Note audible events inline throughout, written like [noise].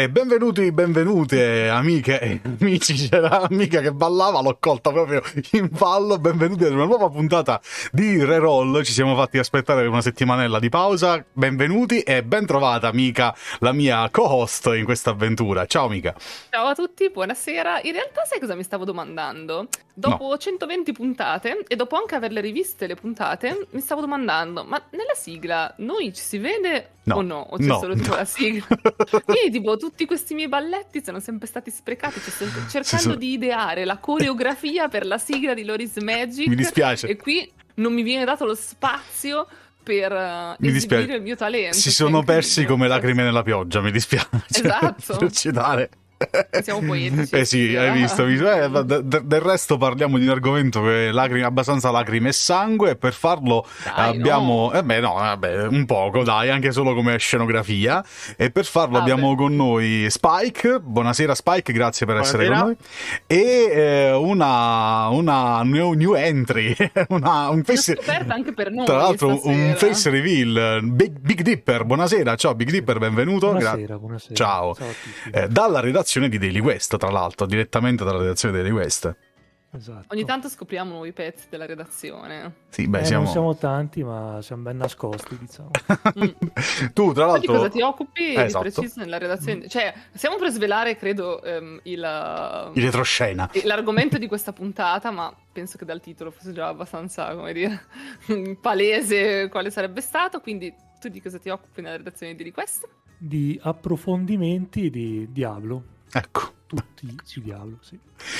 E benvenuti, benvenute amiche e amici. C'era amica che ballava, l'ho colta proprio in fallo. Benvenuti ad una nuova puntata di Reroll. Ci siamo fatti aspettare una settimanella di pausa. Benvenuti e ben trovata amica, la mia co-host in questa avventura. Ciao amica. Ciao a tutti, buonasera. In realtà sai cosa mi stavo domandando? Dopo no. 120 puntate e dopo anche averle riviste le puntate, mi stavo domandando, ma nella sigla noi ci si vede no. o no? O c'è no. solo tipo la sigla? [laughs] Quindi tipo tutti questi miei balletti sono sempre stati sprecati, cioè, cercando sono... di ideare la coreografia per la sigla di Loris Magic. Mi dispiace. E qui non mi viene dato lo spazio per uh, mi esibire il mio talento. Si sono persi come lacrime nella pioggia, mi dispiace. Esatto. [laughs] per citare siamo poetici. Eh sì, hai visto. Eh, de- del resto parliamo di un argomento che è lacrime, abbastanza lacrime e sangue. E per farlo dai, abbiamo. No. Eh beh, no, vabbè, un poco, dai, anche solo come scenografia. E per farlo ah, abbiamo beh. con noi Spike. Buonasera, Spike, grazie per Buonasera. essere con noi. E eh, una, una new, new entry. [laughs] una, un face... anche per noi. Tra l'altro, stasera. un face reveal. Big, Big, Dipper, buonasera. Ciao, Big Dipper, benvenuto. Buonasera, Gra- buonasera. Ciao. Ciao eh, dalla redazione redazione di Daily Quest, tra l'altro, direttamente dalla redazione di Daily Quest. Esatto. Ogni tanto scopriamo nuovi pezzi della redazione. Sì, beh, eh, siamo... Non siamo tanti, ma siamo ben nascosti, diciamo. [laughs] [laughs] tu, tra l'altro... di cosa ti occupi eh, esatto. di preciso nella redazione? Cioè, stiamo per svelare, credo, um, il... Il retroscena. L'argomento di questa puntata, ma penso che dal titolo fosse già abbastanza, come dire, [laughs] palese quale sarebbe stato. Quindi, tu di cosa ti occupi nella redazione di Request? Di approfondimenti di Diablo. Ecco. Tutti su Diablo, sì.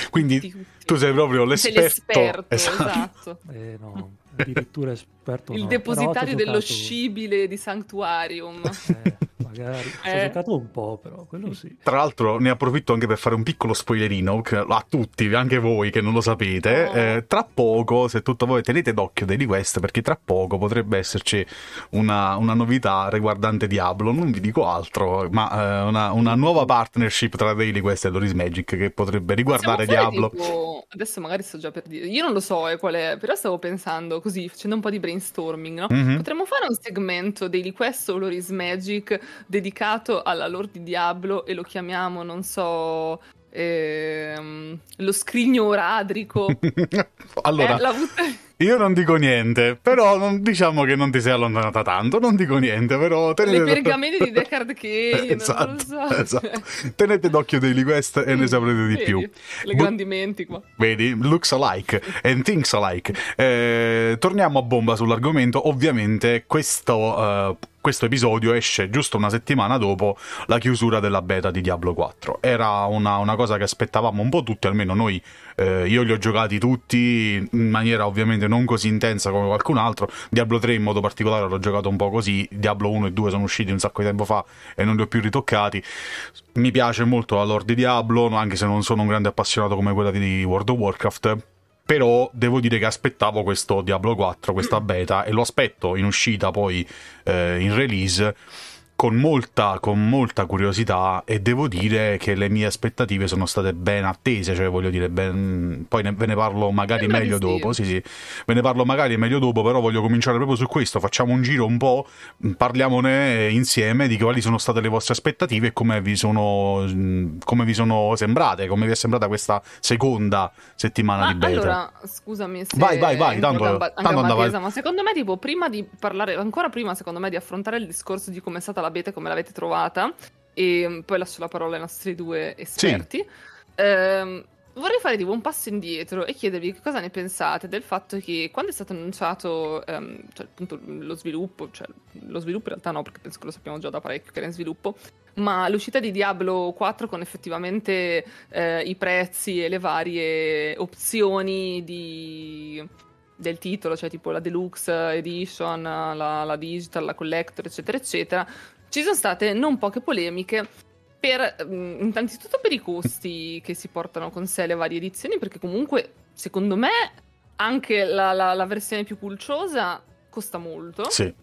Quindi tutti, tutti. tu sei proprio l'esperto. Sei l'esperto, esatto. esatto. Eh, no, addirittura esperto Il no. depositario dello giocato... scibile di Sanctuarium. Eh, magari. [laughs] Eh. Ho giocato un po', però, quello sì. Tra l'altro ne approfitto anche per fare un piccolo spoilerino a tutti, anche voi che non lo sapete. Oh. Eh, tra poco, se tutto voi tenete d'occhio Daily Quest, perché tra poco potrebbe esserci una, una novità riguardante Diablo. Non vi dico altro, ma eh, una, una, nuova partnership tra Daily Quest e Loris Magic che potrebbe riguardare Diablo. Tipo... Adesso magari sto già per dire, io non lo so eh, qual è, però stavo pensando così, facendo un po' di brainstorming, no? Mm-hmm. Potremmo fare un segmento Daily Quest o Loris Magic dedicato alla lore di Diablo e lo chiamiamo, non so, ehm, lo scrigno oradrico. [laughs] allora, eh, io non dico niente, però non, diciamo che non ti sei allontanata tanto, non dico niente, però... Tenete... Le pergamene di Deckard [laughs] Kane, esatto, non lo so. Esatto. Tenete d'occhio Daily Quest e ne saprete di Vedi, più. Le grandi menti qua. Vedi, looks alike and thinks alike. Eh, torniamo a bomba sull'argomento, ovviamente questo... Uh, questo episodio esce giusto una settimana dopo la chiusura della beta di Diablo 4. Era una, una cosa che aspettavamo un po' tutti, almeno noi, eh, io li ho giocati tutti in maniera ovviamente non così intensa come qualcun altro. Diablo 3 in modo particolare l'ho giocato un po' così, Diablo 1 e 2 sono usciti un sacco di tempo fa e non li ho più ritoccati. Mi piace molto la lore di Diablo, anche se non sono un grande appassionato come quella di World of Warcraft però devo dire che aspettavo questo Diablo 4, questa beta, e lo aspetto in uscita poi eh, in release con molta, con molta, curiosità e devo dire che le mie aspettative sono state ben attese, cioè voglio dire, ben... poi ne, ve ne parlo magari Sembra meglio dopo, sì sì, ve ne parlo magari meglio dopo, però voglio cominciare proprio su questo, facciamo un giro un po', parliamone insieme di quali sono state le vostre aspettative e come vi sono, come vi sono sembrate, come vi è sembrata questa seconda settimana ma di beta. Allora, scusami se vai, vai, vai, tanto, tanto andava... ma secondo me tipo prima di parlare, ancora prima secondo me di affrontare il discorso di come è stata la beta e come l'avete trovata, e mm, poi lascio la parola ai nostri due esperti. Sì. Ehm, vorrei fare tipo un passo indietro e chiedervi cosa ne pensate del fatto che quando è stato annunciato um, cioè, appunto, lo sviluppo, cioè lo sviluppo in realtà no, perché penso che lo sappiamo già da parecchio che era in sviluppo, ma l'uscita di Diablo 4 con effettivamente eh, i prezzi e le varie opzioni di del titolo, cioè tipo la deluxe edition, la, la digital, la collector, eccetera, eccetera, ci sono state non poche polemiche per, mm, innanzitutto per i costi che si portano con sé le varie edizioni, perché comunque, secondo me, anche la, la, la versione più pulciosa costa molto. Sì.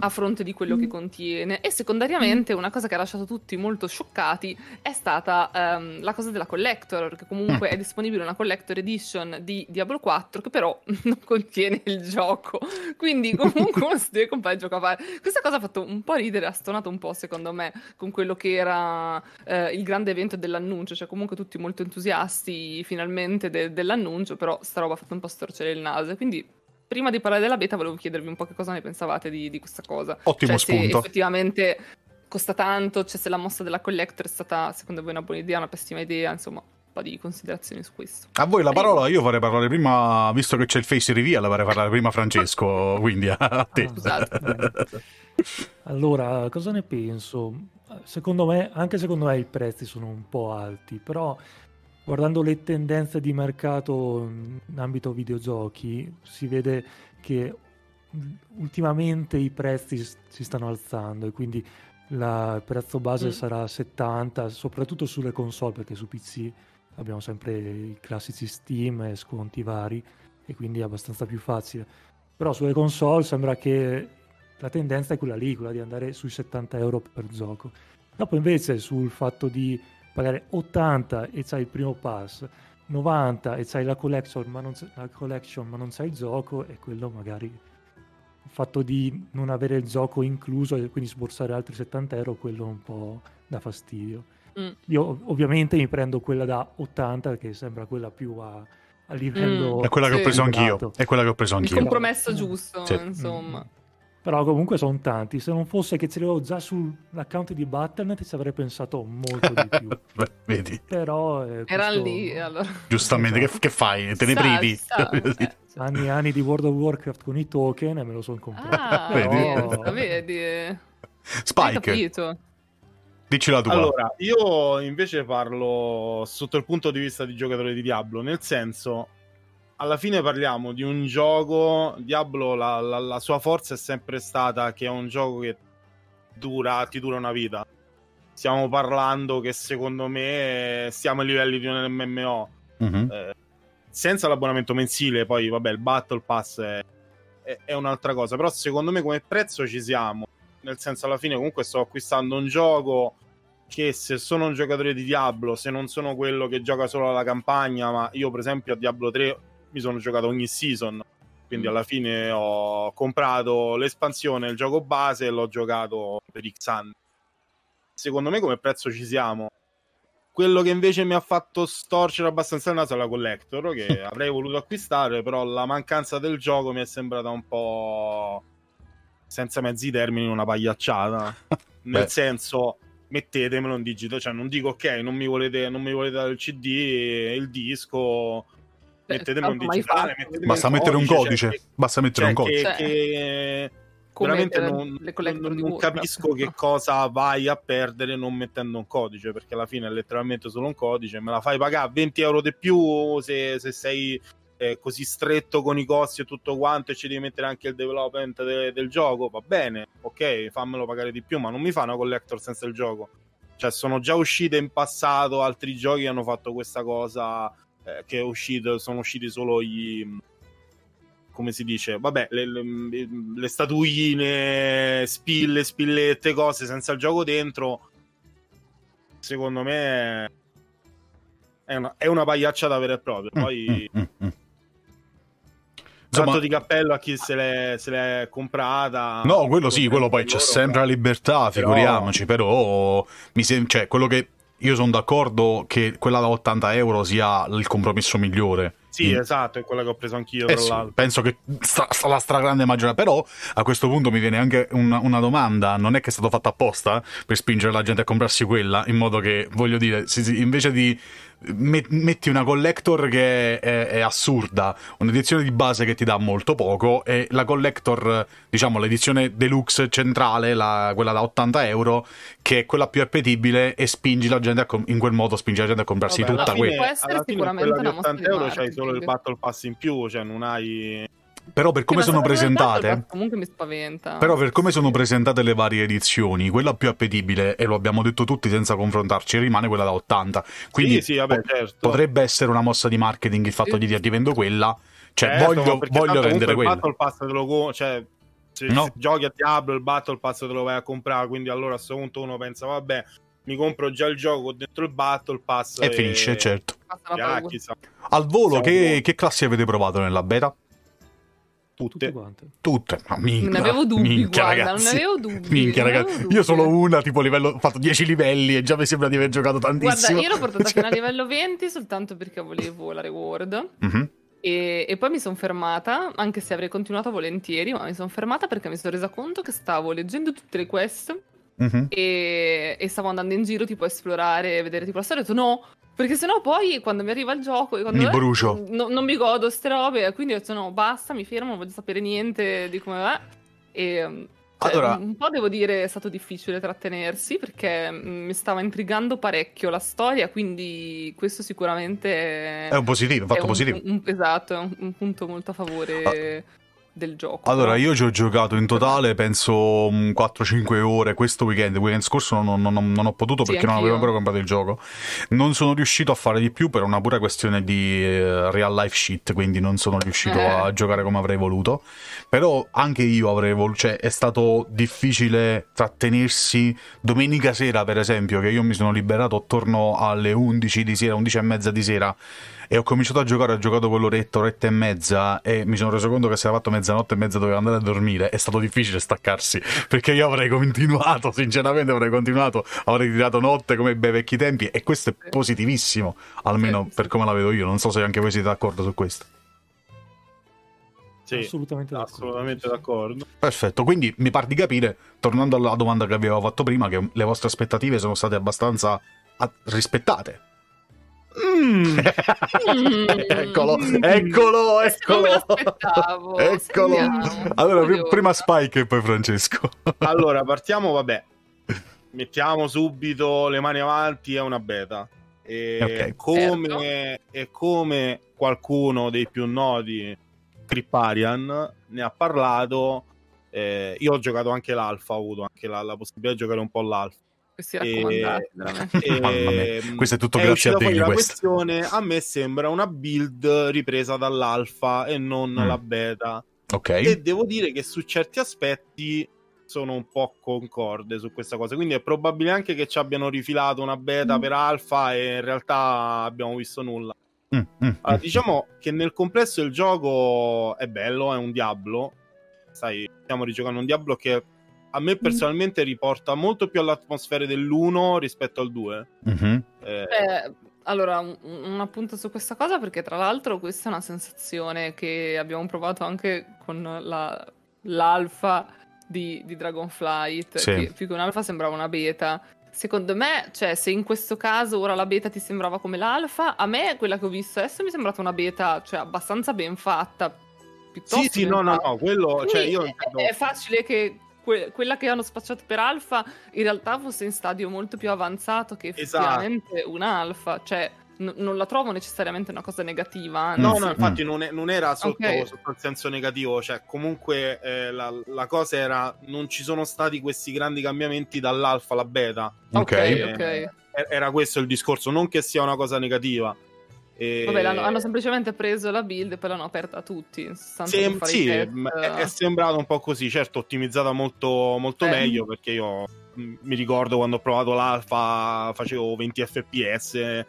A fronte di quello che mm. contiene. E secondariamente, una cosa che ha lasciato tutti molto scioccati è stata um, la cosa della collector, perché comunque mm. è disponibile una collector edition di Diablo 4 che però [laughs] non contiene il gioco. Quindi [laughs] comunque uno si deve comprare il gioco a fare. Questa cosa ha fatto un po' ridere, ha stonato un po' secondo me con quello che era eh, il grande evento dell'annuncio, cioè comunque tutti molto entusiasti finalmente de- dell'annuncio, però sta roba ha fatto un po' storcere il naso. Quindi prima di parlare della beta volevo chiedervi un po' che cosa ne pensavate di, di questa cosa. Ottimo cioè, spunto. Se effettivamente costa tanto, cioè se la mossa della collector è stata secondo voi una buona idea, una pessima idea, insomma un po' di considerazioni su questo. A voi la parola, io vorrei parlare prima, visto che c'è il face reveal, vorrei parlare prima Francesco, [laughs] quindi a te. Ah, allora, cosa ne penso? Secondo me, anche secondo me i prezzi sono un po' alti, però guardando le tendenze di mercato in ambito videogiochi, si vede che ultimamente i prezzi si stanno alzando e quindi la, il prezzo base mm. sarà 70, soprattutto sulle console, perché su PC abbiamo sempre i classici Steam e sconti vari e quindi è abbastanza più facile. Però sulle console sembra che la tendenza è quella lì, quella di andare sui 70 euro per gioco. Dopo invece sul fatto di pagare 80 e c'hai il primo pass, 90 e c'hai la collection ma non, la collection, ma non c'hai il gioco e quello magari il fatto di non avere il gioco incluso e quindi sborsare altri 70 euro quello un po' dà fastidio mm. io ovviamente mi prendo quella da 80 che sembra quella più a, a livello mm. è quella che ho preso anch'io è quella che ho preso anch'io il compromesso giusto sì. insomma mm. Però comunque sono tanti. Se non fosse che ce l'avevo già sull'account di Battle.net ci avrei pensato molto di più. [laughs] Beh, vedi. Però... Eh, questo... Era lì allora. Giustamente, che, che, fai? Te ne privi? [laughs] Eh, anni e anni di World of Warcraft con i token e me lo sono comprato. Ah, [laughs] Però... vedi. Spike. Dici la tua. Allora, io invece parlo sotto il punto di vista di giocatore di Diablo, nel senso alla fine parliamo di un gioco. Diablo, la, la, la, sua forza è sempre stata che è un gioco che dura, ti dura una vita. Stiamo parlando che secondo me siamo ai livelli di un MMO. Mm-hmm. Eh, senza l'abbonamento mensile, poi vabbè, il Battle Pass è, è, è, un'altra cosa. Però secondo me come prezzo ci siamo. Nel senso, alla fine comunque sto acquistando un gioco che se sono un giocatore di Diablo, se non sono quello che gioca solo alla campagna, ma io per esempio a Diablo 3 mi sono giocato ogni season. Quindi mm. alla fine ho comprato l'espansione, il gioco base e l'ho giocato per X anni. Secondo me come prezzo ci siamo. Quello che invece mi ha fatto storcere abbastanza il naso è la collector, che [laughs] avrei voluto acquistare, però la mancanza del gioco mi è sembrata un po' senza mezzi termini una pagliacciata. [laughs] Nel Beh. senso, mettetemelo in digito, cioè non dico ok, non mi volete, non mi volete dare il CD, il disco, mettetelo in digitale, mettetelo basta in mettere codice, un codice, cioè, basta mettere cioè un codice. Che, che veramente non, non, non capisco che cosa vai a perdere non mettendo un codice, perché alla fine è letteralmente solo un codice, me la fai pagare 20 euro di più se, se sei eh, così stretto con i costi e tutto quanto e ci devi mettere anche il development de- del gioco, va bene, ok, fammelo pagare di più, ma non mi fa una collector senza il gioco. Cioè, sono già uscite in passato altri giochi che hanno fatto questa cosa eh, che è uscito, sono usciti solo i come si dice, vabbè, le, le, le, statuine, spille, spillette, cose senza il gioco dentro, secondo me è una, è una pagliacciata vera e propria. Mm, Poi, mm, mm, mm. Insomma, di cappello a chi se l'è, se l'è comprata. No, quello sì, quello poi c'è sempre la libertà, figuriamoci, però, però mi sem- cioè, quello che io sono d'accordo che quella da 80 euro sia il compromesso migliore. Sì, mm. esatto, è quella che ho preso anch'io. Eh sì, penso che sta, sta la stragrande maggioranza. Però a questo punto mi viene anche una, una, domanda: non è che è stato fatto apposta per spingere la gente a comprarsi quella? In modo che, voglio dire, invece di metti una collector che è, è, assurda, un'edizione di base che ti dà molto poco e la collector, diciamo l'edizione deluxe centrale, la, quella da 80 euro, che è quella più appetibile e spingi la gente a com- in quel modo spingi la gente a comprarsi Vabbè, tutta quella. Può essere sicuramente una 80 euro c'hai solo il battle pass in più, cioè non hai però per come sono presentate comunque mi spaventa però per come sono presentate le varie edizioni quella più appetibile e lo abbiamo detto tutti senza confrontarci rimane quella da 80 quindi sì, sì, vabbè, certo. potrebbe essere una mossa di marketing il fatto di dire ti vendo quella cioè certo, voglio, voglio vendere quella il Battle Pass te lo, cioè, Se, no. se giochi a Diablo il Battle Pass te lo vai a comprare, quindi allora a questo punto uno pensa, vabbè, mi compro già il gioco dentro il Battle Pass e, e... finisce, certo. Al volo, che, che classi avete provato nella beta? Tutte. Tutte. Ma minchia, non avevo dubbi, minchia, guarda, ragazzi. non avevo dubbi. Minchia, ragazzi. Io solo una, tipo livello, ho fatto 10 livelli e già mi sembra di aver giocato tantissimo. Guarda, io l'ho portata [laughs] fino a livello 20 soltanto perché volevo la reward. Mm-hmm. E, e, poi mi sono fermata, anche se avrei continuato volentieri, ma mi sono fermata perché mi sono resa conto che stavo leggendo tutte le quest mm-hmm. e, e, stavo andando in giro tipo a esplorare, vedere tipo la storia. Ho detto no, perché sennò poi quando mi arriva il gioco... mi brucio. No, non mi godo ste robe, quindi ho detto no, basta, mi fermo, non voglio sapere niente di come va. E... Cioè, allora... Un po' devo dire è stato difficile trattenersi perché mm, mi stava intrigando parecchio la storia, quindi questo sicuramente è un positivo, un fatto un, positivo. Un, esatto, è un, un, punto molto a favore. Ah del gioco. Allora, però... io ci ho giocato in totale, penso 4-5 ore questo weekend. Il weekend scorso non, non, non ho potuto perché sì, non avevo ancora comprato il gioco. Non sono riuscito a fare di più per una pura questione di uh, real life shit, quindi non sono riuscito eh. a giocare come avrei voluto. Però anche io avrei voluto, cioè è stato difficile trattenersi domenica sera, per esempio, che io mi sono liberato attorno alle 11 di sera, 11 e mezza di sera e ho cominciato a giocare, ho giocato quell'oretta, oretta e mezza e mi sono reso conto che se era fatto mezzanotte e mezza dovevo andare a dormire, è stato difficile staccarsi perché io avrei continuato, [laughs] sinceramente avrei continuato, avrei tirato notte come i bei vecchi tempi e questo è positivissimo, almeno sì, per come la vedo io, non so se anche voi siete d'accordo su questo. Sì, assolutamente, d'accordo. assolutamente d'accordo. Perfetto, quindi mi pare di capire, tornando alla domanda che avevo fatto prima, che le vostre aspettative sono state abbastanza rispettate Mm. [laughs] eccolo, eccolo, eccolo. Eccolo. Allora, Oddio. prima Spike e poi Francesco. allora, partiamo, vabbè. [laughs] Mettiamo subito le mani avanti, è una beta. E okay. come, certo. e come qualcuno dei più noti, Cripparian, ne ha parlato, eh, io ho giocato anche l'alfa, ho avuto anche la, la possibilità di giocare un po' l'alfa questi raccomandati, e. [laughs] E, questo è tutto è grazie a te. La questione a me sembra una build ripresa dall'alfa e non mm. la beta. Ok. E devo dire che su certi aspetti sono un po' concorde su questa cosa. Quindi è probabile anche che ci abbiano rifilato una beta mm. per alfa e in realtà abbiamo visto nulla. Mm, mm, allora, mm. diciamo che nel complesso il gioco è bello, è un Diablo. Sai, stiamo rigiocando un Diablo che a me mm. personalmente riporta molto più all'atmosfera dell'1 rispetto al 2. Mm-hmm. Eh... Eh, allora, un, un, appunto su questa cosa, perché tra l'altro questa è una sensazione che abbiamo provato anche con la, l'alfa di, di Dragonflight, sì. che più che un'alfa sembrava una beta. Secondo me, cioè, se in questo caso ora la beta ti sembrava come l'alfa, a me quella che ho visto adesso mi è sembrata una beta, cioè, abbastanza ben fatta. Sì, sì, no, no, no, quello, cioè, io... È, è facile che que- quella che hanno spacciato per alfa in realtà fosse in stadio molto più avanzato che esatto. effettivamente esatto. un'alfa. Cioè, n- non la trovo necessariamente una cosa negativa. Anzi. No, no, infatti mm. non, è, non, era sotto, okay. sotto, il senso negativo. Cioè, comunque eh, la, la, cosa era: non ci sono stati questi grandi cambiamenti dall'alfa alla beta. Ok, eh, ok. Era questo il discorso, non che sia una cosa negativa. E... Vabbè, hanno semplicemente preso la build e poi l'hanno aperta a tutti. Sem- sì, è, è, sembrato un po' così, certo, ottimizzata molto, molto eh. meglio perché io mm, mi ricordo quando ho provato l'alfa facevo 20 fps.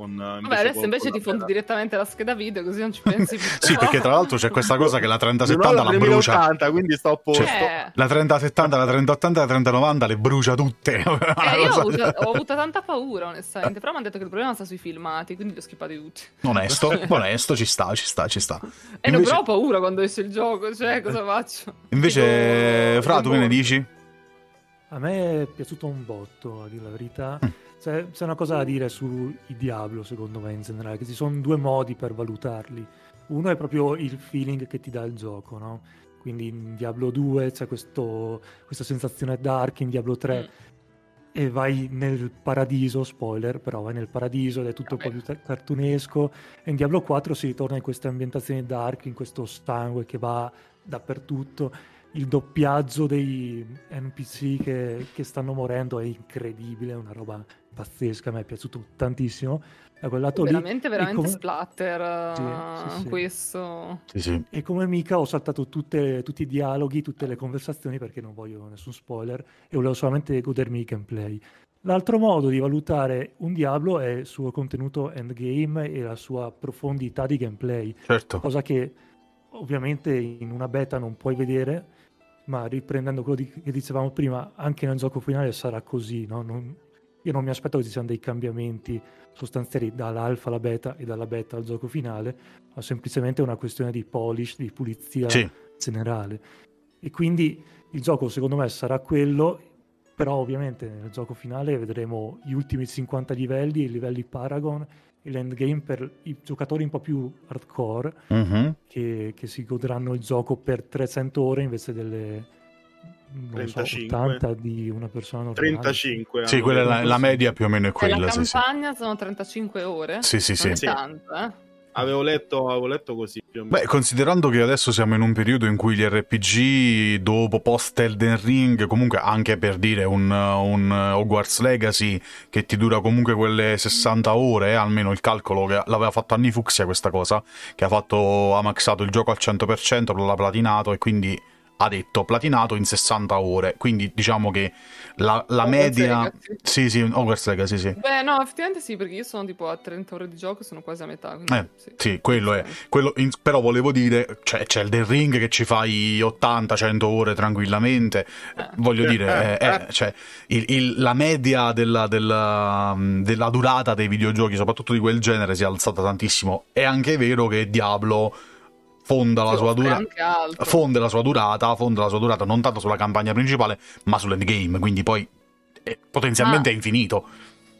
Con, eh, Vabbè, adesso invece ti fondi direttamente la scheda video, così non ci pensi più. sì, perché tra l'altro c'è questa cosa che la 3070 la, la brucia. 80, quindi sto a posto. Cioè, la 3070, la 3080 e la 3090 le brucia tutte. [laughs] Eh, io ho avuto, ho avuto, tanta paura, onestamente. Però mi hanno detto che il problema sta sui filmati, quindi li ho skippati tutti. Onesto, [laughs] onesto, ci sta, ci sta, ci sta. E invece... non ho paura quando esce il gioco, cioè, cosa faccio? Invece, Dico, Fra, tu che ne dici? A me è piaciuto un botto, a dire la verità. Mm c'è, c'è una cosa da dire sui Diablo, secondo me, in generale, che ci sono due modi per valutarli. Uno è proprio il feeling che ti dà il gioco, no? Quindi in Diablo 2 c'è questo, questa sensazione dark, in Diablo 3 mm. e vai nel paradiso, spoiler, però vai nel paradiso ed è tutto un po' più cartunesco. E in Diablo 4 si ritorna in queste ambientazioni dark, in questo sangue che va dappertutto il doppiaggio dei NPC che, che, stanno morendo è incredibile, è una roba pazzesca, mi è piaciuto tantissimo. Da quel lato veramente, lì, veramente come... splatter sì, sì, sì. questo. E come mica ho saltato tutte, tutti i dialoghi, tutte le conversazioni perché non voglio nessun spoiler e volevo solamente godermi il gameplay. L'altro modo di valutare un Diablo è il suo contenuto endgame e la sua profondità di gameplay. Certo. Cosa che ovviamente in una beta non puoi vedere, ma riprendendo quello di, che dicevamo prima, anche nel gioco finale sarà così. No? Non, io non mi aspetto che ci siano dei cambiamenti sostanziali dall'alfa alla beta e dalla beta al gioco finale, ma semplicemente una questione di polish, di pulizia sì. generale. E quindi il gioco secondo me sarà quello, però ovviamente nel gioco finale vedremo gli ultimi 50 livelli, i livelli Paragon l'endgame per i giocatori un po' più hardcore uh-huh. che, che, si godranno il gioco per 300 ore invece delle 35. So, 80 di una persona normale. 35. Sì, quella la, la media più o meno è quella. E la campagna sì, sì. sono 35 ore. Sì, sì, sì. 80, Avevo letto, avevo letto così. Beh, considerando che adesso siamo in un periodo in cui gli RPG, dopo post Elden Ring, comunque anche per dire un, un Hogwarts Legacy che ti dura comunque quelle 60 ore, eh, almeno il calcolo che l'aveva fatto Anni Fuxia questa cosa, che ha fatto, ha maxato il gioco al 100%, l'ha platinato e quindi ha detto platinato in 60 ore, quindi diciamo che la, la media... Legacy. Sì, sì, Hogwarts Legacy, sì. Beh, no, effettivamente sì, perché io sono tipo a 30 ore di gioco, sono quasi a metà. Quindi, eh, sì. sì. quello è. Quello in, però volevo dire, cioè, c'è il The Ring che ci fai 80-100 ore tranquillamente. Eh. Voglio dire, eh, eh, cioè, il, il, la media della, della, della durata dei videogiochi, soprattutto di quel genere, si è alzata tantissimo. È anche vero che Diablo fonda la, sua dura- fonda la sua durata, fonda la sua durata non tanto sulla campagna principale, ma sull'endgame, quindi poi è potenzialmente ah. è infinito.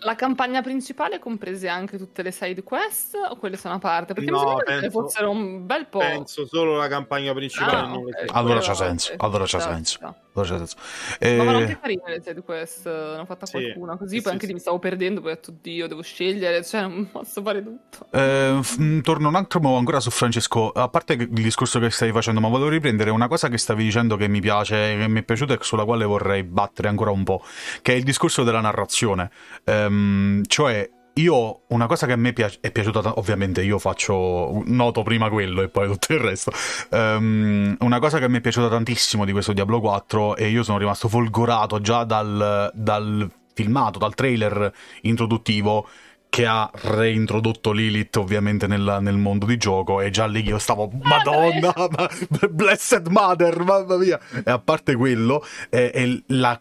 La campagna principale comprese anche tutte le side quest o quelle sono a parte? Perché no, mi sembra penso, che fossero un bel po'. Penso solo la campagna principale. Ah, okay. allora c'ha senso. Allora c'ha senso. C'ha senso. Eh... Ma, ma anche carine le side quest. Ne ho fatta sì. qualcuna così. Sì, poi sì, anche sì. mi stavo perdendo. Poi ho detto, Dio, devo scegliere. Cioè, non posso fare tutto. Eh, f- torno un attimo ancora su Francesco. A parte il discorso che stavi facendo, ma volevo riprendere una cosa che stavi dicendo che mi piace, che mi è piaciuta e sulla quale vorrei battere ancora un po'. Che è il discorso della narrazione. Um, cioè, io una cosa che a me piace, è piaciuta, ovviamente io faccio noto prima quello e poi tutto il resto. Um, una cosa che mi è piaciuta tantissimo di questo Diablo 4 e io sono rimasto folgorato già dal, dal filmato, dal trailer introduttivo che ha reintrodotto Lilith ovviamente nel, nel, mondo di gioco e già lì io stavo madonna blessed mother mamma mia e a parte quello è, è la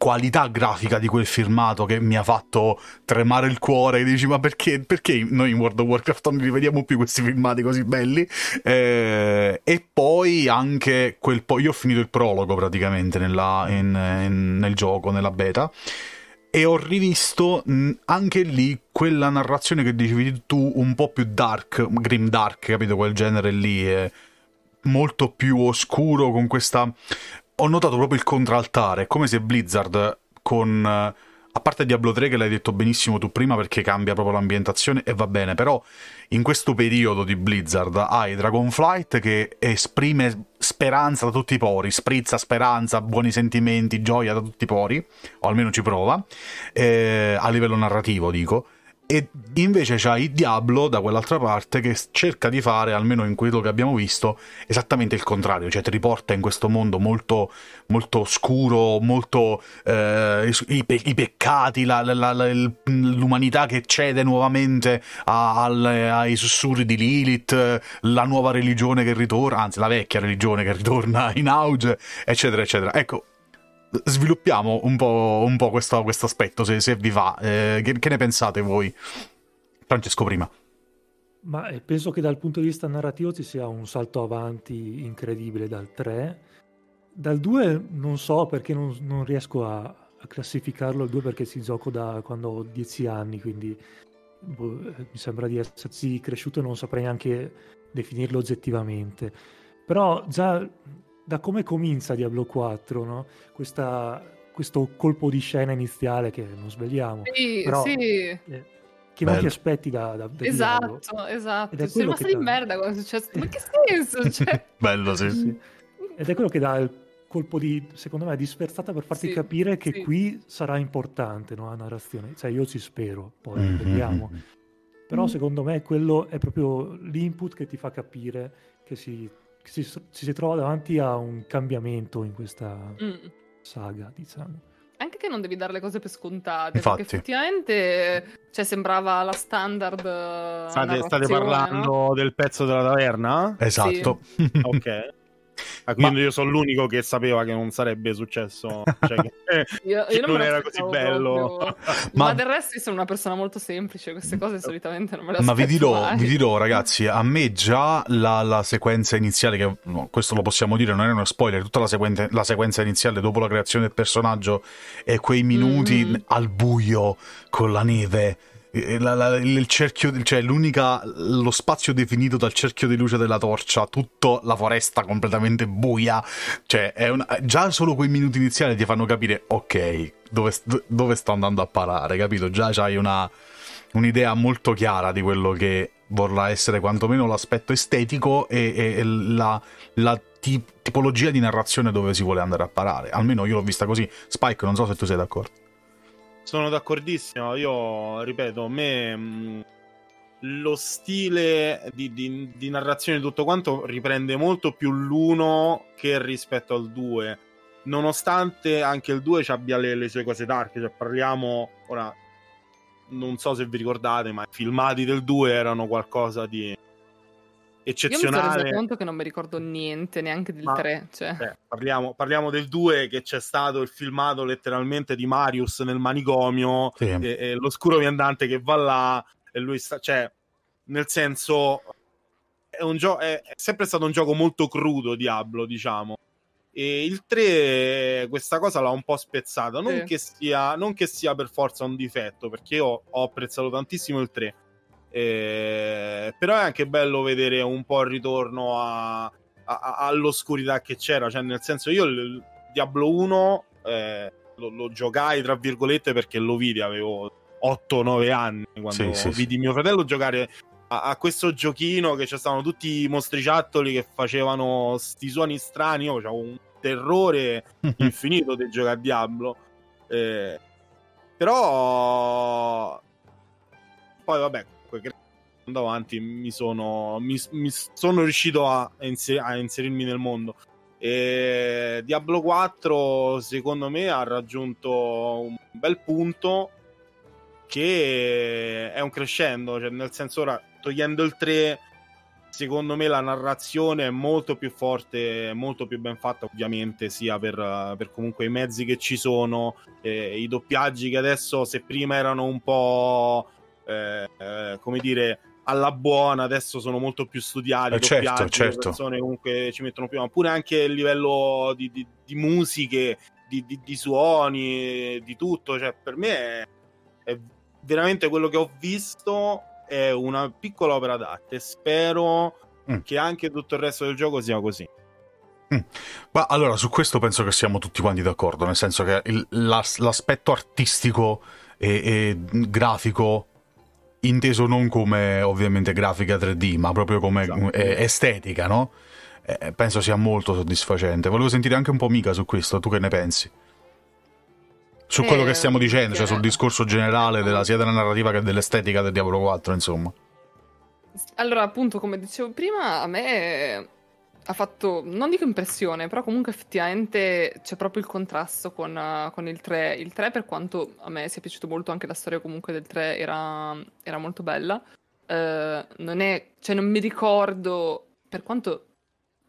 qualità grafica di quel filmato che mi ha fatto tremare il cuore. Dici, ma perché, perché noi in World of Warcraft non rivediamo più questi filmati così belli? Eh, e poi anche quel po'. Io ho finito il prologo praticamente nella, in, in, nel gioco, nella beta. E ho rivisto anche lì quella narrazione che dicevi tu, un po' più dark, grim dark, capito? Quel genere lì. È molto più oscuro con questa ho notato proprio il contraltare, come se Blizzard con... Eh, a parte Diablo 3 che l'hai detto benissimo tu prima perché cambia proprio l'ambientazione e va bene, però in questo periodo di Blizzard hai Dragonflight che esprime speranza da tutti i pori, sprizza speranza, buoni sentimenti, gioia da tutti i pori, o almeno ci prova, eh, a livello narrativo dico e invece c'hai Diablo da quell'altra parte che cerca di fare, almeno in quello che abbiamo visto, esattamente il contrario, cioè ti riporta in questo mondo molto, molto scuro, molto eh, i, pe- i, peccati, la, la, la, l'umanità che cede nuovamente a, alle, ai sussurri di Lilith, la nuova religione che ritorna, anzi la vecchia religione che ritorna in auge, eccetera, eccetera. Ecco, sviluppiamo un po', un po questo, aspetto, se, se vi va. Eh, che, che, ne pensate voi? Francesco prima. Ma eh, penso che dal punto di vista narrativo ci sia un salto avanti incredibile dal 3. Dal 2 non so perché non, non riesco a, a, classificarlo il 2 perché si gioco da quando ho 10 anni, quindi boh, mi sembra di esserci cresciuto e non saprei neanche definirlo oggettivamente. Però già da come comincia Diablo 4, no? Questa, questo colpo di scena iniziale che non svegliamo. Sì, però, sì. Eh, che non ti aspetti da, da, da Esatto, Diablo. esatto. Ed è Sei rimasta di merda quando è successo. Ma [laughs] che senso? Cioè... Bello, sì. sì. ed è quello che dà il colpo di, secondo me, di sferzata per farti Sì, capire che sì. qui sarà importante no, la narrazione. Cioè, io ci spero, poi Mhm, vediamo. Però Mm. secondo me quello è proprio l'input che ti fa capire che si, si, ci si trova davanti a un cambiamento in questa Mm. saga, diciamo. Anche che non devi dare le cose per scontate, Infatti. perché effettivamente cioè, sembrava la standard eh, State, state parlando no? del pezzo della taverna? Esatto. [laughs] Ok. Ah, quindi io sono l'unico che sapeva che non sarebbe successo. [laughs] Cioè che, Io, che [laughs] io non, non era così bello. [laughs] Ma- Ma... del resto io sono una persona molto semplice, queste cose solitamente non me le Ma vi aspetto dirò, vi dirò, ragazzi, a me già la, la sequenza iniziale, che no, questo lo possiamo dire, non è uno spoiler, tutta la, sequenza- la sequenza iniziale dopo la creazione del personaggio e quei minuti Mhm. al buio con la neve. E la- la- il cerchio, cioè l'unica, lo spazio definito dal cerchio di luce della torcia, tutta la foresta completamente buia. Cioè, è un- già solo quei minuti iniziali ti fanno capire, ok, dove, dove sto andando a parare, capito? Già una, un'idea molto chiara di quello che vorrà essere quantomeno l'aspetto estetico e, e- e la, la ti- tipologia di narrazione dove si vuole andare a parare. Almeno io l'ho vista così. Spike, non so se tu sei d'accordo. Sono d'accordissimo. Io ripeto, a me mh, lo stile di, di- di narrazione di tutto quanto riprende molto più l'uno che rispetto al 2. Nonostante anche il 2 ci abbia le, le sue cose dark, cioè parliamo ora. Non so se vi ricordate, ma i filmati del 2 erano qualcosa di Io mi sono eccezionale. reso conto che non mi ricordo niente neanche del Ma- 3. Cioè. Eh, parliamo, parliamo del 2 che c'è stato il filmato letteralmente di Marius nel manicomio Sì. e, e l'oscuro viandante che va là e lui sta cioè nel senso è un gioco è, è sempre stato un gioco molto crudo Diablo diciamo e il 3 questa cosa l'ha un po' spezzata non, Sì. che sia, non che sia per forza un difetto perché io ho apprezzato tantissimo il 3 eh, però è anche bello vedere un po' il ritorno a, a- a- all'oscurità che c'era cioè nel senso io il, Diablo 1 eh, lo, lo giocai tra virgolette perché lo vidi avevo 8-9 anni quando Sì, sì, vidi mio fratello giocare a, a questo giochino che c'erano tutti i mostriciattoli che facevano sti suoni strani io avevo un terrore [laughs] infinito di giocare a Diablo. Eh, però poi vabbè comunque andando avanti mi sono mi, mi sono riuscito a, inser- a inserirmi nel mondo. E Diablo 4 secondo me ha raggiunto un bel punto che è un crescendo cioè nel senso ora togliendo il 3 secondo me la narrazione è molto più forte, molto più ben fatta, ovviamente, sia per, per comunque i mezzi che ci sono, eh, i doppiaggi che adesso, se prima erano un po' eh, come dire alla buona, adesso sono molto più studiati. Eh, certo, doppiaggi, le certo. persone comunque ci mettono più, ma pure anche il livello di, di- di musiche, di, di- suoni, di tutto. Cioè, per me è, è veramente quello che ho visto è una piccola opera d'arte. Spero Mm. che anche tutto il resto del gioco sia così. Ma allora, su questo penso che siamo tutti quanti d'accordo, nel senso che il- l'as- l'aspetto artistico e, e grafico, inteso non come ovviamente grafica 3D, ma proprio come Esatto. eh, estetica, no? Eh, penso sia molto soddisfacente. Volevo sentire anche un po' Mica su questo, tu che ne pensi? Su quello Eh, che stiamo dicendo, cioè sul discorso generale della, sia della narrativa che dell'estetica del Diablo 4, insomma. Allora, appunto, come dicevo prima, a me ha fatto, non dico impressione, però comunque effettivamente c'è proprio il contrasto con, eh, con il 3. Il 3, per quanto a me sia piaciuto molto, anche la storia comunque del 3 era, era molto bella. eh, non è, cioè non mi ricordo, per quanto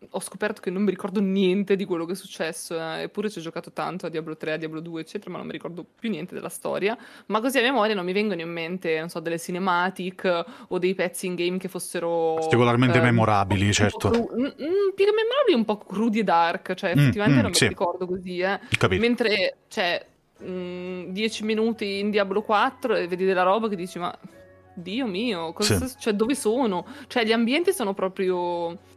ho scoperto che non mi ricordo niente di quello che è successo, eh, eppure ci ho giocato tanto a Diablo 3, a Diablo 2, eccetera, ma non mi ricordo più niente della storia. Ma così a memoria non mi vengono in mente, non so, delle cinematic eh, o dei pezzi in game che fossero Particolarmente ehm, memorabili, certo. cru- mm, mm, più che memorabili, un po' crudi e dark, cioè Mm, effettivamente mm, non sì. li ricordo così, eh. Capito? Mentre, cioè, 10 minuti in Diablo 4 e vedi della roba che dici, ma Dio mio, cosa- Sì. cioè, dove sono? Cioè, gli ambienti sono proprio...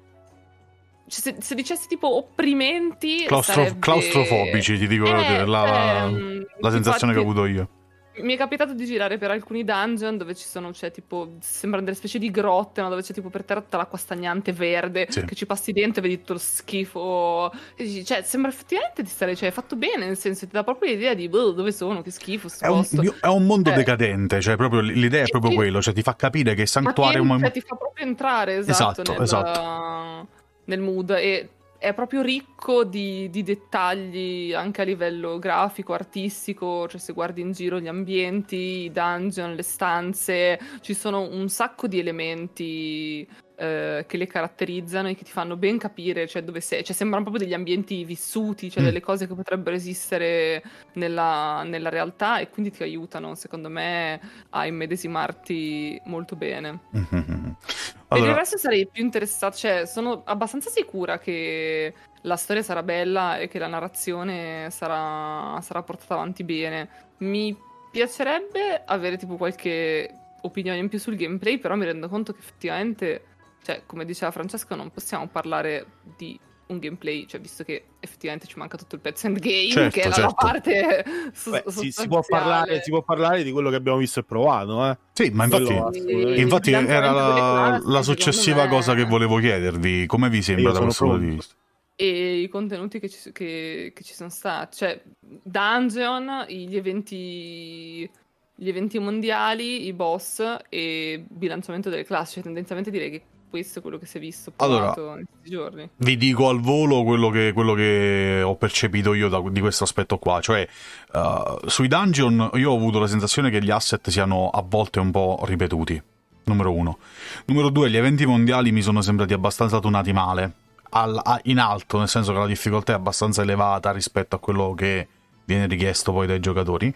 cioè, se, se dicessi tipo opprimenti... Claustro- sarebbe- claustrofobici, ti dico Eh, la, la- cioè, mm, la sensazione che ho infatti- avuto io. Mi è capitato di girare per alcuni dungeon dove ci sono, cioè, tipo, sembrano delle specie di grotte, no? dove c'è tipo per terra tutta l'acqua stagnante verde, sì. che ci passi dentro e vedi tutto lo schifo. Dici, cioè, sembra effettivamente di stare, cioè, è fatto bene, nel senso, ti dà proprio l'idea di, boh, dove sono, che schifo, è un, è un, mondo eh. decadente, cioè, proprio l'idea è proprio sì. quello, cioè, ti fa capire che il sanctuario... Ma cioè, ti fa proprio entrare, esatto, esatto, nel, esatto. Nel mood, e è proprio ricco di, di, dettagli anche a livello grafico, artistico, cioè se guardi in giro gli ambienti, i dungeon, le stanze, ci sono un sacco di elementi eh, che le caratterizzano e che ti fanno ben capire cioè, dove sei, cioè sembrano proprio degli ambienti vissuti, cioè mm. delle cose che potrebbero esistere nella, nella, realtà e quindi ti aiutano, secondo me, a immedesimarti molto bene. Mm-hmm. [laughs] Allora... Per il resto sarei più interessata, cioè sono abbastanza sicura che la storia sarà bella e che la narrazione sarà, sarà portata avanti bene. Mi piacerebbe avere tipo qualche opinione in più sul gameplay, però mi rendo conto che effettivamente cioè, come diceva Francesco, non possiamo parlare di un gameplay, cioè visto che effettivamente ci manca tutto il pezzo endgame, certo, che è certo. la parte [laughs] Beh, si, si, può parlare, si, può parlare, di quello che abbiamo visto e provato, eh? Sì, ma infatti, sì, infatti era la, la successiva me... cosa che volevo chiedervi, come vi sembra da questo punto di vista? E i contenuti che ci, che, che ci sono stati, cioè Dungeon, gli eventi gli eventi mondiali, i boss e bilanciamento delle classi. Cioè, tendenzialmente direi che questo è quello che si è visto allora, in questi giorni. Vi dico al volo quello che, quello che ho percepito io da, di questo aspetto qua, cioè uh, sui dungeon io ho avuto la sensazione che gli asset siano a volte un po' ripetuti, numero uno. Numero due, gli eventi mondiali mi sono sembrati abbastanza tonati male, al, a, in alto, nel senso che la difficoltà è abbastanza elevata rispetto a quello che viene richiesto poi dai giocatori.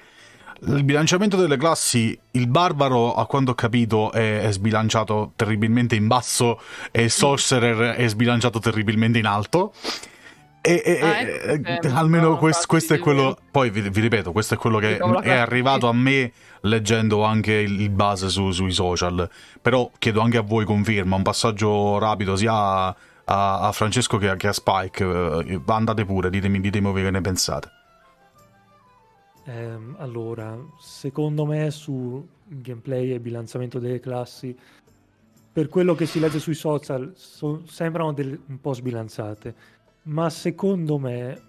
Il bilanciamento delle classi, il barbaro, a quanto ho capito, è, è sbilanciato terribilmente in basso e il sorcerer è sbilanciato terribilmente in alto. E, e, ah, ecco, almeno no, questo, è quello. Poi vi, vi, ripeto, questo è quello che è arrivato a me leggendo anche il base su, sui social. Però chiedo anche a voi conferma, un passaggio rapido sia a, a Francesco che a, che a Spike. Uh, andate pure, ditemi, ditemi voi che ne pensate. Eh, allora, secondo me su gameplay e bilanciamento delle classi, per quello che si legge sui social, so, sembrano del, un po' sbilanciate, ma secondo me,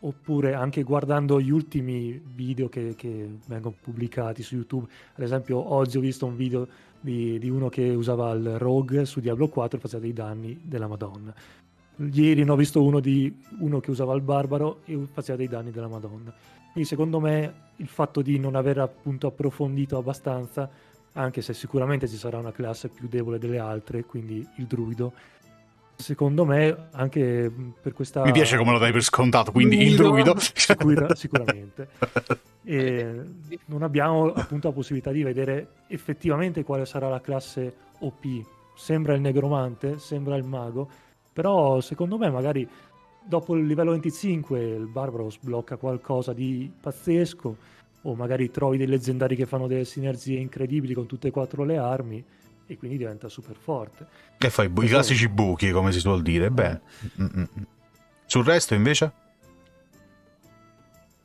oppure anche guardando gli ultimi video che, che vengono pubblicati su YouTube, ad esempio oggi ho visto un video di, di uno che usava il Rogue su Diablo 4 e faceva dei danni della Madonna. Ieri ne ho visto uno di uno che usava il Barbaro e faceva dei danni della Madonna quindi secondo me il fatto di non aver appunto approfondito abbastanza, anche se sicuramente ci sarà una classe più debole delle altre, quindi il druido, secondo me anche per questa... Mi piace come lo dai per scontato, quindi druido, il druido... Sicura, [laughs] sicuramente. e non abbiamo appunto la possibilità di vedere effettivamente quale sarà la classe OP. Sembra il negromante, sembra il mago, però secondo me magari dopo il livello 25 il barbaro sblocca qualcosa di pazzesco o magari trovi dei leggendari che fanno delle sinergie incredibili con tutte e quattro le armi e quindi diventa super forte. Che fai? I classici buchi, come si suol dire. Beh. Mm-mm. Sul resto invece?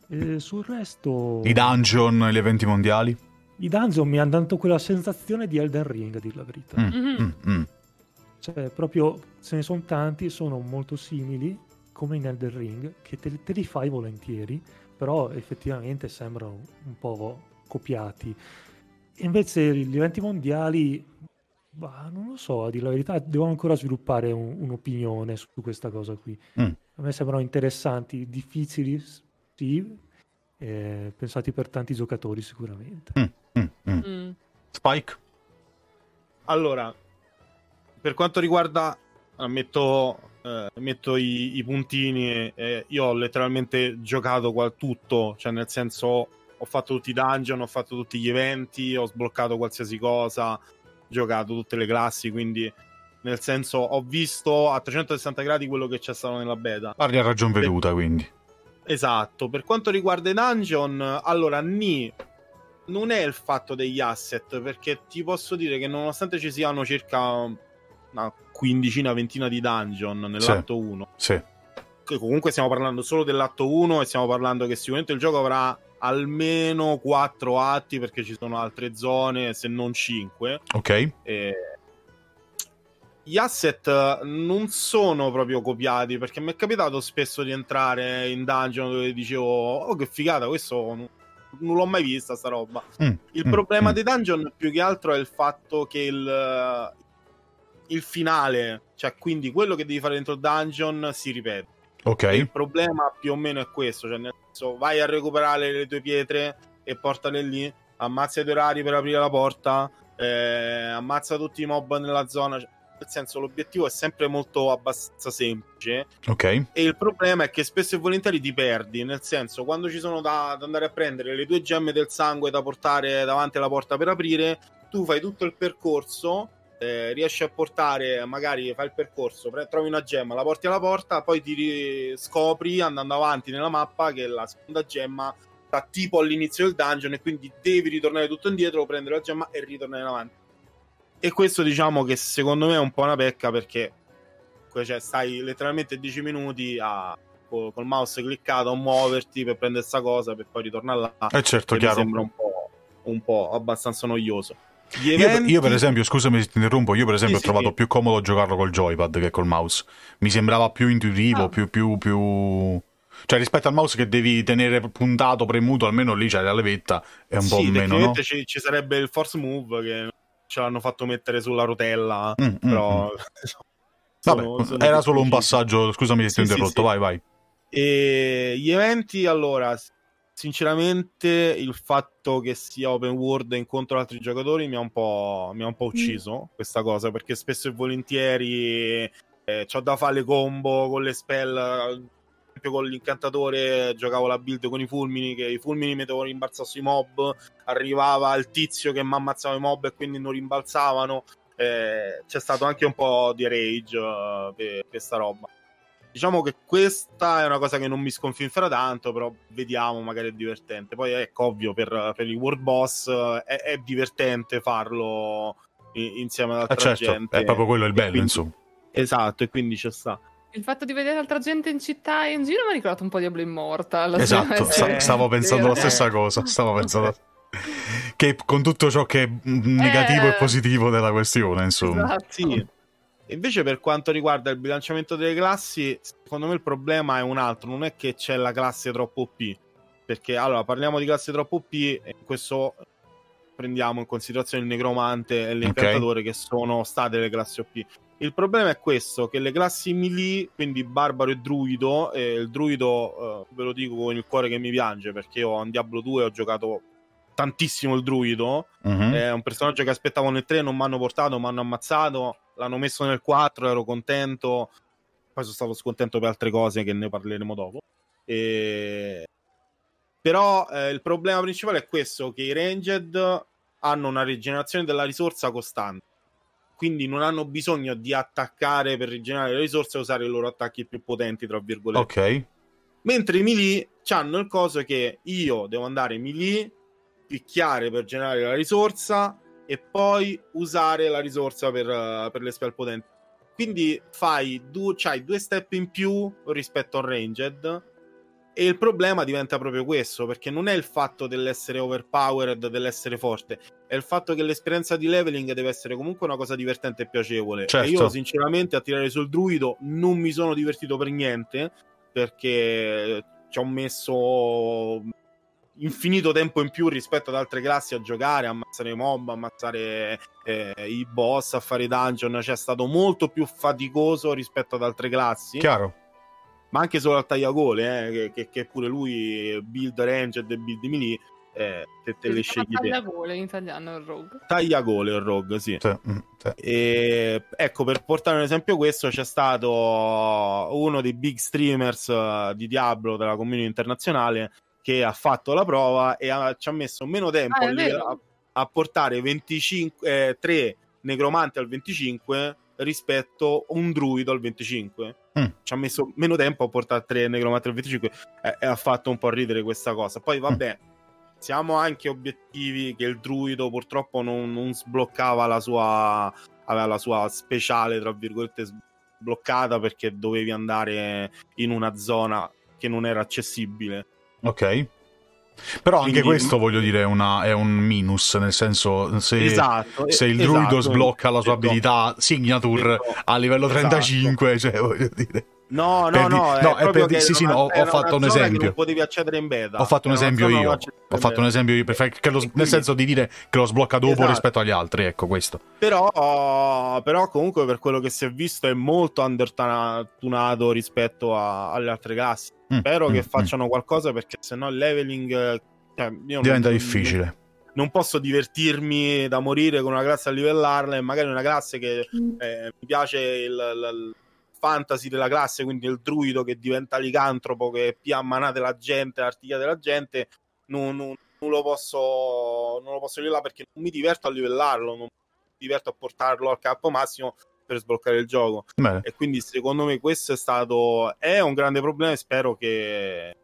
E sul resto... I dungeon, gli eventi mondiali? I dungeon mi hanno dato quella sensazione di Elden Ring, a dir la verità. Mm, mm-hmm. mm, cioè, proprio ce ne sono tanti, sono molto simili come in Elden Ring, che te, te li fai volentieri, però effettivamente sembrano un po' copiati. Invece gli eventi mondiali, bah, non lo so, a dire la verità, devo ancora sviluppare un, un'opinione su questa cosa qui. Mm. A me sembrano interessanti, difficili, sì, eh, pensati per tanti giocatori sicuramente. Mm, mm, mm. mm. Spike? Allora, per quanto riguarda, ammetto eh, metto i, i puntini e io ho letteralmente giocato qual tutto, cioè nel senso ho fatto tutti i dungeon, ho fatto tutti gli eventi, ho sbloccato qualsiasi cosa, giocato tutte le classi, quindi nel senso ho visto a 360 gradi quello che c'è stato nella beta. Parli a ragion veduta, per... quindi. Esatto, per quanto riguarda i dungeon, allora Ni non è il fatto degli asset, perché ti posso dire che nonostante ci siano circa una quindicina, ventina di dungeon nell'atto sì. 1. Sì. Che comunque stiamo parlando solo dell'atto 1 e stiamo parlando che sicuramente il gioco avrà almeno quattro atti perché ci sono altre zone, se non cinque. Ok. E... Gli asset non sono proprio copiati perché mi è capitato spesso di entrare in dungeon dove dicevo oh che figata questo non, non l'ho mai vista sta roba Mm, il mm, problema mm. dei dungeon più che altro è il fatto che il, il finale cioè quindi quello che devi fare dentro il dungeon si ripete Ok. il problema più o meno è questo, cioè nel senso vai a recuperare le tue pietre e portale lì, ammazza i tuoi rari per aprire la porta, eh, ammazza tutti i mob nella zona, cioè, nel senso l'obiettivo è sempre molto abbastanza semplice Ok. e il problema è che spesso e volentieri ti perdi, nel senso quando ci sono da, da andare a prendere le tue gemme del sangue da portare davanti alla porta per aprire, tu fai tutto il percorso eh, riesci a portare, magari fai il percorso, pre- trovi una gemma, la porti alla porta, poi ti ri- scopri andando avanti nella mappa che la seconda gemma sta tipo all'inizio del dungeon e quindi devi ritornare tutto indietro, prendere la gemma e ritornare in avanti. E questo diciamo che secondo me è un po' una pecca perché cioè, stai letteralmente 10 minuti a, col, col mouse cliccato a muoverti per prendere sta cosa per poi ritornare là. Eh certo, che mi chiaro. sembra un po', un po' abbastanza noioso. Io io, per esempio, scusami se ti interrompo, io per esempio Sì, ho trovato sì. più comodo giocarlo col joypad che col mouse. Mi sembrava più intuitivo, Ah. più, più, più... Cioè rispetto al mouse che devi tenere puntato, premuto, almeno lì c'è la levetta, è un po' sì, meno, no? ci, ci sarebbe il force move che ce l'hanno fatto mettere sulla rotella, Mm, mm, però... mm. Vabbè, sono era solo un passaggio, scusami se ti ho interrotto, vai, vai. E gli eventi, allora, sinceramente, il fatto che sia open world e incontro altri giocatori mi ha un po', mi ha un po' ucciso questa cosa, perché spesso e volentieri eh, c'ho da fare le combo con le spell. Con l'incantatore giocavo la build con i fulmini, che i fulmini mettevo rimbalzare sui mob, arrivava il tizio che mi ammazzava i mob e quindi non rimbalzavano. Eh, c'è stato anche un po' di rage eh, per, per sta roba. Diciamo che questa è una cosa che non mi sconfinfera tanto, però vediamo, magari è divertente. Poi ecco, ovvio, per, per i world boss eh, è, è divertente farlo insieme ad Eh, altra certo, gente. è proprio quello il E bello, quindi- insomma. Esatto, e quindi ci sta. Il fatto di vedere altra gente in città e in giro mi ha ricordato un po' Diablo Immortal. Esatto, Cioè, [laughs] sta- Eh, stavo pensando la eh. stessa cosa, stavo pensando... Che con tutto ciò che è negativo e Eh. positivo della questione, insomma. Esatto. Sì. Invece per quanto riguarda il bilanciamento delle classi, secondo me il problema è un altro, non è che c'è la classe troppo OP, perché allora parliamo di classe troppo OP e in questo prendiamo in considerazione il necromante e l'incantatore che sono state le classi OP. Il problema è questo, che le classi melee, quindi barbaro e druido, e il druido eh, ve lo dico con il cuore che mi piange perché io in Diablo 2 ho giocato tantissimo il druido, Mhm. è un personaggio che aspettavo nel 3, non mi hanno portato, mi hanno ammazzato. L'hanno messo nel 4, ero contento. Poi sono stato scontento per altre cose che ne parleremo dopo. E... Però eh, il problema principale è questo: che i ranged hanno una rigenerazione della risorsa costante. Quindi non hanno bisogno di attaccare per rigenerare le risorse e usare i loro attacchi più potenti, tra virgolette. Ok, Mentre i melee hanno il coso che io devo andare melee, picchiare per generare la risorsa e poi usare la risorsa per, eh, per le spell potenti. Quindi fai due, c'hai due step in più rispetto a un ranged. E il problema diventa proprio questo, perché non è il fatto dell'essere overpowered, dell'essere forte, è il fatto che l'esperienza di leveling deve essere comunque una cosa divertente e piacevole. Certo. E io, sinceramente, a tirare sul druido non mi sono divertito per niente perché ci ho messo infinito tempo in più rispetto ad altre classi a giocare, a ammazzare i mob, a ammazzare eh, i boss, a fare i dungeon, cioè è stato molto più faticoso rispetto ad altre classi, chiaro. ma anche solo al tagliagole, eh, che, che, che pure lui build ranged e build melee, eh, te, te le scegli tagliagole in italiano il rogue. Tagliagole il rogue, sì. Sì, mm, sì. E ecco, per portare un esempio questo, c'è stato uno dei big streamers eh, di Diablo della community internazionale che ha fatto la prova e ha- ci ha messo meno tempo Ah, a, a- portare 25, eh, 3 necromanti al 25 rispetto a un druido al 25. Mm. Ci ha messo meno tempo a portare 3 necromanti al 25 e, e ha fatto un po' ridere questa cosa. Poi vabbè, siamo anche obiettivi che il druido purtroppo non, non sbloccava la sua aveva la sua speciale tra virgolette sbloccata perché dovevi andare in una zona che non era accessibile Ok. Però anche Quindi... questo, voglio dire, è, una, è, un minus, nel senso, se, esatto, se il esatto, druido sblocca la sua abilità signature a livello 35, esatto. [laughs] cioè, voglio dire... No, no, no, no, è per sì, sì, no, ho, ho fatto un esempio. Non potevi accedere in beta. Ho fatto un esempio io. Ho fatto un esempio io, lo, nel senso di dire che lo sblocca dopo esatto. rispetto agli altri, ecco questo. Però, però comunque per quello che si è visto è molto undertunato rispetto a, alle altre classi. Mm, Spero mm, che mm. facciano mm. qualcosa perché sennò il leveling cioè, diventa non, difficile. Non posso divertirmi da morire con una classe a livellarla e magari una classe che mm. eh, mi piace il, il fantasy della classe, quindi il druido che diventa licantropo, che pia manate la gente, l'artiglia della gente, non, non, non, lo posso non lo posso livellare perché non mi diverto a livellarlo, non mi diverto a portarlo al capo massimo per sbloccare il gioco. Bene. E quindi secondo me questo è stato è un grande problema e spero che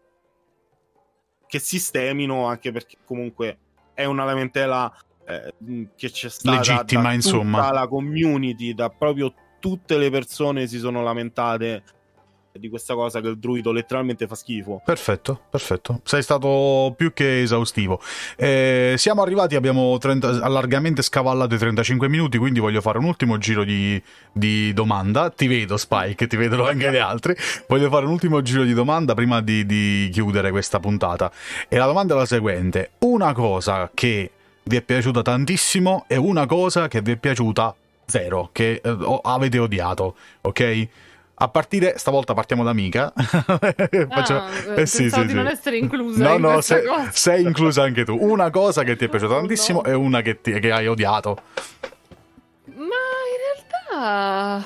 che sistemino anche perché comunque è una lamentela eh, che c'è stata legittima da insomma la community da proprio tutte le persone si sono lamentate di questa cosa che il druido letteralmente fa schifo. Perfetto, perfetto. Sei stato più che esaustivo. Eh, siamo arrivati, abbiamo 30, largamente scavallato i 35 minuti, quindi voglio fare un ultimo giro di, di, domanda. Ti vedo, Spike, ti vedono [laughs] anche gli altri. Voglio fare un ultimo giro di domanda prima di, di chiudere questa puntata. E la domanda è la seguente. Una cosa che vi è piaciuta tantissimo e una cosa che vi è piaciuta zero, che eh, avete odiato, ok? A partire, stavolta partiamo da Mika. [laughs] Faccio... Ah, eh, sì, sì, di sì. non essere inclusa. No, no, sei, sei, inclusa anche tu. Una cosa che ti è piaciuta oh, tantissimo no. e una che, ti, che, hai odiato. Ma in realtà.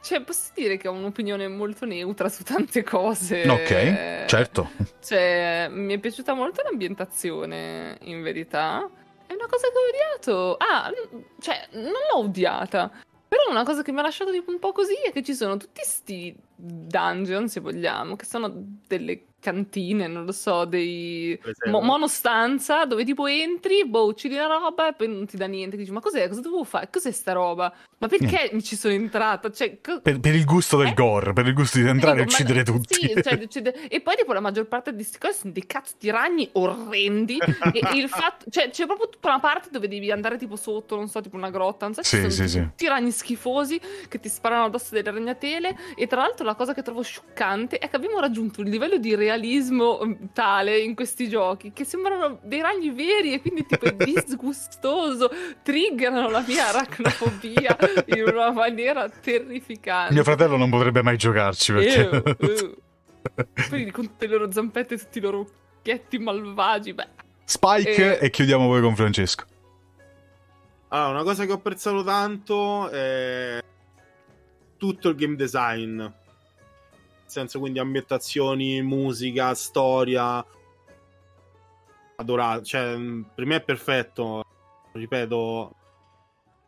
Cioè, posso dire che ho un'opinione molto neutra su tante cose. Ok, certo. Cioè, mi è piaciuta molto l'ambientazione, in verità. È una cosa che ho odiato. Ah, cioè, non l'ho odiata. Però una cosa che mi ha lasciato tipo un po' così è che ci sono tutti sti dungeon, se vogliamo, che sono delle cantine, non lo so, dei mo- monostanza dove tipo entri, boh, uccidi una roba e poi non ti dà niente. Dici, ma cos'è? Cosa devo fare? Cos'è sta roba? Ma perché mi ci sono entrata? Cioè, co- per, per, il gusto del eh? gore, per il gusto di entrare e uccidere ma, tutti. Sì, cioè, uccide... e poi tipo la maggior parte di queste cose sono dei cazzo di ragni orrendi. [laughs] e il fatto, cioè, c'è proprio tutta una parte dove devi andare tipo sotto, non so, tipo una grotta, non so, sì, ci sono sì, tutti sì. ragni schifosi che ti sparano addosso delle ragnatele. E tra l'altro la cosa che trovo scioccante è che abbiamo raggiunto un livello di realismo mm, tale in questi giochi che sembrano dei ragni veri e quindi tipo è [laughs] disgustoso, triggerano la mia aracnofobia [laughs] in una maniera terrificante. Mio fratello non potrebbe mai giocarci perché... Ew, [laughs] ew. Poi con tutte le loro zampette e tutti i loro occhietti malvagi. Beh. Spike e... e chiudiamo poi con Francesco. Allora, una cosa che ho apprezzato tanto è tutto il game design senso quindi ambientazioni, musica, storia. Adorato, cioè, per me è perfetto. Ripeto,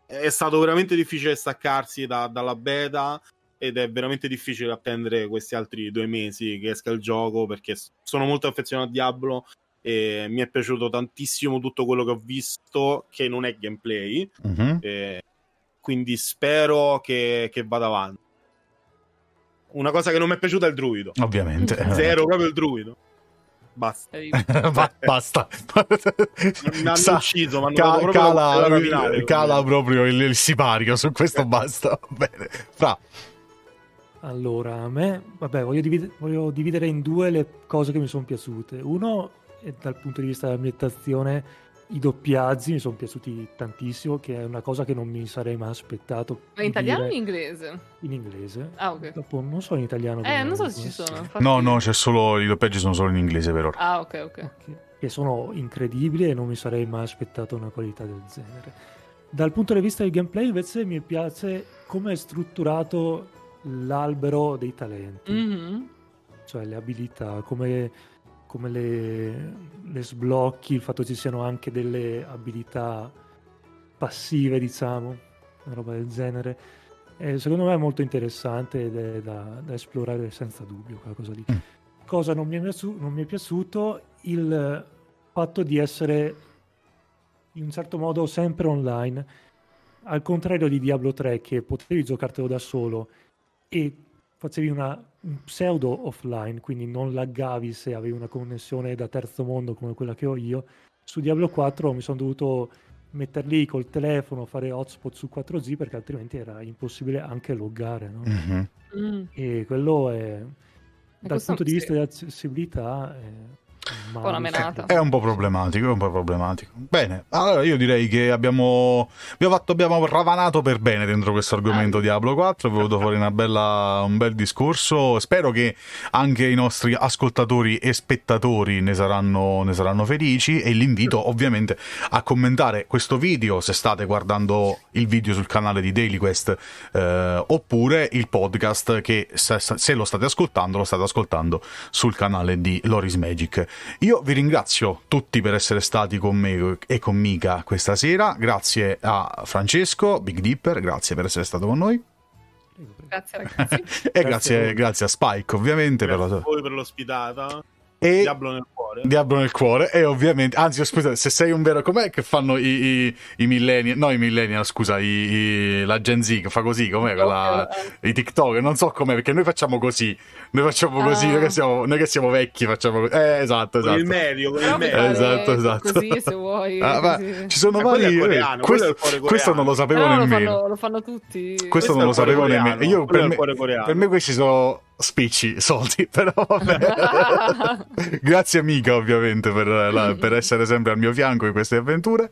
è stato veramente difficile staccarsi da, dalla beta ed è veramente difficile attendere questi altri due mesi che esca il gioco perché sono molto affezionato a Diablo e mi è piaciuto tantissimo tutto quello che ho visto che non è gameplay uh-huh. quindi spero che, che vada avanti una cosa che non mi è piaciuta è il druido. Ovviamente. [laughs] Zero proprio il druido. Basta. [laughs] Ba- basta. mi hanno Sa- ucciso, ma ca- proprio cala, la, cala proprio il, il, sipario, su questo basta. Bene. Fra. Allora, a me, vabbè, voglio, divid- voglio dividere in due le cose che mi sono piaciute. Uno, è dal punto di vista dell'ambientazione, i doppiaggi mi sono piaciuti tantissimo, che è una cosa che non mi sarei mai aspettato. Ma in italiano o in inglese? In inglese. Ah, ok. Dopo, non so in italiano. Eh, non so se ci sono. Infatti... No, no, c'è solo, i doppiaggi sono solo in inglese per ora. Ah, ok, ok. okay. Che sono incredibili e non mi sarei mai aspettato una qualità del genere. Dal punto di vista del gameplay invece mi piace come è strutturato l'albero dei talenti. Mm-hmm. Cioè le abilità, come come le, le sblocchi, il fatto che ci siano anche delle abilità passive, diciamo, una roba del genere. E secondo me è molto interessante ed è da, da esplorare senza dubbio quella cosa lì. Mm. Cosa non mi, piaciuto, non mi è piaciuto? Il fatto di essere in un certo modo sempre online, al contrario di Diablo 3 che potevi giocartelo da solo e facevi una, un pseudo offline, quindi non laggavi se avevi una connessione da terzo mondo come quella che ho io. Su Diablo 4 mi sono dovuto mettere lì col telefono, fare hotspot su 4G perché altrimenti era impossibile anche loggare. No? Mhm. Mm. E quello è, dal punto di sì. vista dell'accessibilità, è una menata. È un po' problematico, è un po' problematico. Bene, allora io direi che abbiamo, abbiamo, fatto, abbiamo ravanato per bene dentro questo argomento Diablo 4, è venuto fuori una bella, un bel discorso. Spero che anche i nostri ascoltatori e spettatori ne saranno, ne saranno felici e l'invito ovviamente a commentare questo video se state guardando il video sul canale di Daily Quest eh, oppure il podcast che se, se lo state ascoltando lo state ascoltando sul canale di Loris Magic. Io vi ringrazio tutti per essere stati con me e con Mika questa sera. Grazie a Francesco, Big Dipper, grazie per essere stato con noi. Grazie ragazzi. [laughs] e a grazie, voi. grazie a Spike, ovviamente. Per Grazie a la... voi per l'ospitata. E Diablo nel cuore. Diablo nel cuore. E ovviamente, anzi, scusa, se sei un vero. Com'è che fanno i, i, i millennial? No, i millennial, scusa, i, i- la Gen Z che fa così, com'è? quella- I TikTok, non so com'è, perché noi facciamo così. Noi facciamo così, Ah. noi, che siamo, noi che siamo vecchi facciamo così. Eh, esatto, Con il esatto. medio, con il puoi medio. Esatto, esatto. Così se vuoi. Ah, così. ci sono è vari. coreano, quello è questo, questo non lo sapevo No, lo nemmeno. fanno, lo fanno tutti. Questo Questo non lo sapevo coreano, nemmeno. Io, per, me, cuore coreano. per me questi sono spicci, soldi, [laughs] però vabbè. [laughs] Grazie amica ovviamente per, la- per [laughs] essere sempre al mio fianco in queste avventure.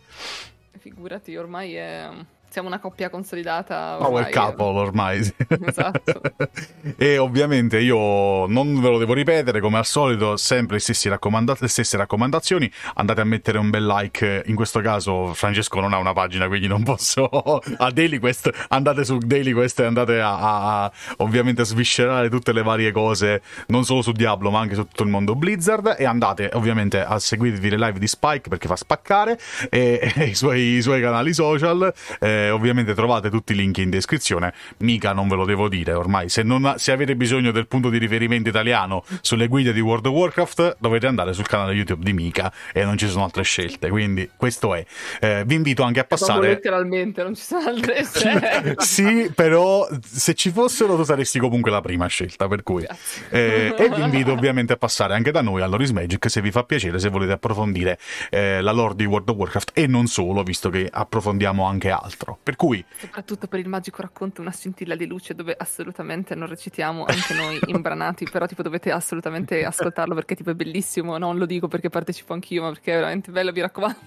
Figurati, ormai è... siamo una coppia consolidata. Power ormai. couple ormai. sì. Esatto. [laughs] e ovviamente io non ve lo devo ripetere, come al solito, sempre le stesse, raccomanda- le stesse raccomandazioni. Andate a mettere un bel like. In questo caso, Francesco non ha una pagina, quindi non posso. [laughs] a Daily Quest, andate su Daily Quest e andate a, a- a, ovviamente sviscerare tutte le varie cose, non solo su Diablo, ma anche su tutto il mondo Blizzard. E andate ovviamente a seguirvi le live di Spike perché fa spaccare e, [laughs] e i, suoi, i suoi canali social. Eh, ovviamente trovate tutti i link in descrizione. Mica non ve lo devo dire ormai. Se, non, se avete bisogno del punto di riferimento italiano sulle guide di World of Warcraft, dovete andare sul canale YouTube di Mika e non ci sono altre scelte. Quindi questo è. Eh, vi invito anche a passare. letteralmente, non ci sono altre [laughs] scelte. sì, però se ci fossero tu saresti comunque la prima scelta, per cui... Eh, e vi invito ovviamente a passare anche da noi all'Oris Magic se vi fa piacere, se volete approfondire eh, la lore di World of Warcraft e non solo, visto che approfondiamo anche altro. Per cui Soprattutto per il magico racconto Una scintilla di luce dove assolutamente non recitiamo anche noi [laughs] imbranati, però tipo dovete assolutamente ascoltarlo perché tipo è bellissimo, non lo dico perché partecipo anch'io, ma perché è veramente bello, vi raccomando.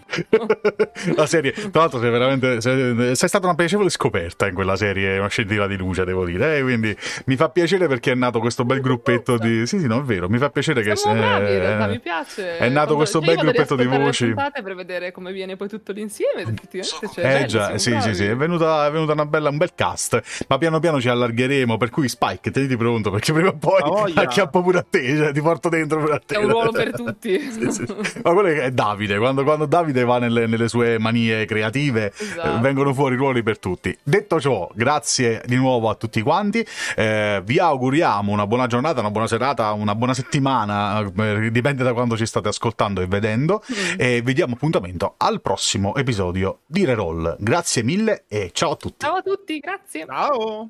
[laughs] la serie, tra l'altro, sei veramente sei, sei stata una piacevole scoperta in quella serie, una scintilla di luce, devo dire. eh, quindi mi fa piacere perché è nato questo bel gruppetto di. Sì, sì, no, è vero. Mi fa piacere che. Siamo bravi, in realtà, eh, mi piace. È nato questo cioè, bel gruppetto di voci. per vedere come viene poi tutto l'insieme, effettivamente c'è. Eh bello, già, siamo sì, sì, sì, è venuta, è venuta una bella, un bel cast, ma piano piano ci allargheremo, per cui Spike, teniti pronto, perché prima o poi voglia. acchiappo pure a te, cioè, ti porto dentro pure a te. È un ruolo per [laughs] tutti. Sì, sì. Ma quello è Davide, quando, quando Davide va nelle, nelle sue manie creative, Esatto. eh, vengono fuori ruoli per tutti. Detto ciò, grazie di nuovo a tutti quanti, eh, vi auguriamo una buona giornata, una buona serata, una buona settimana, eh, dipende da quando ci state ascoltando e vedendo, Mm. e vi diamo appuntamento al prossimo episodio di Reroll. Grazie mille e ciao a tutti. Ciao a tutti, grazie. Ciao.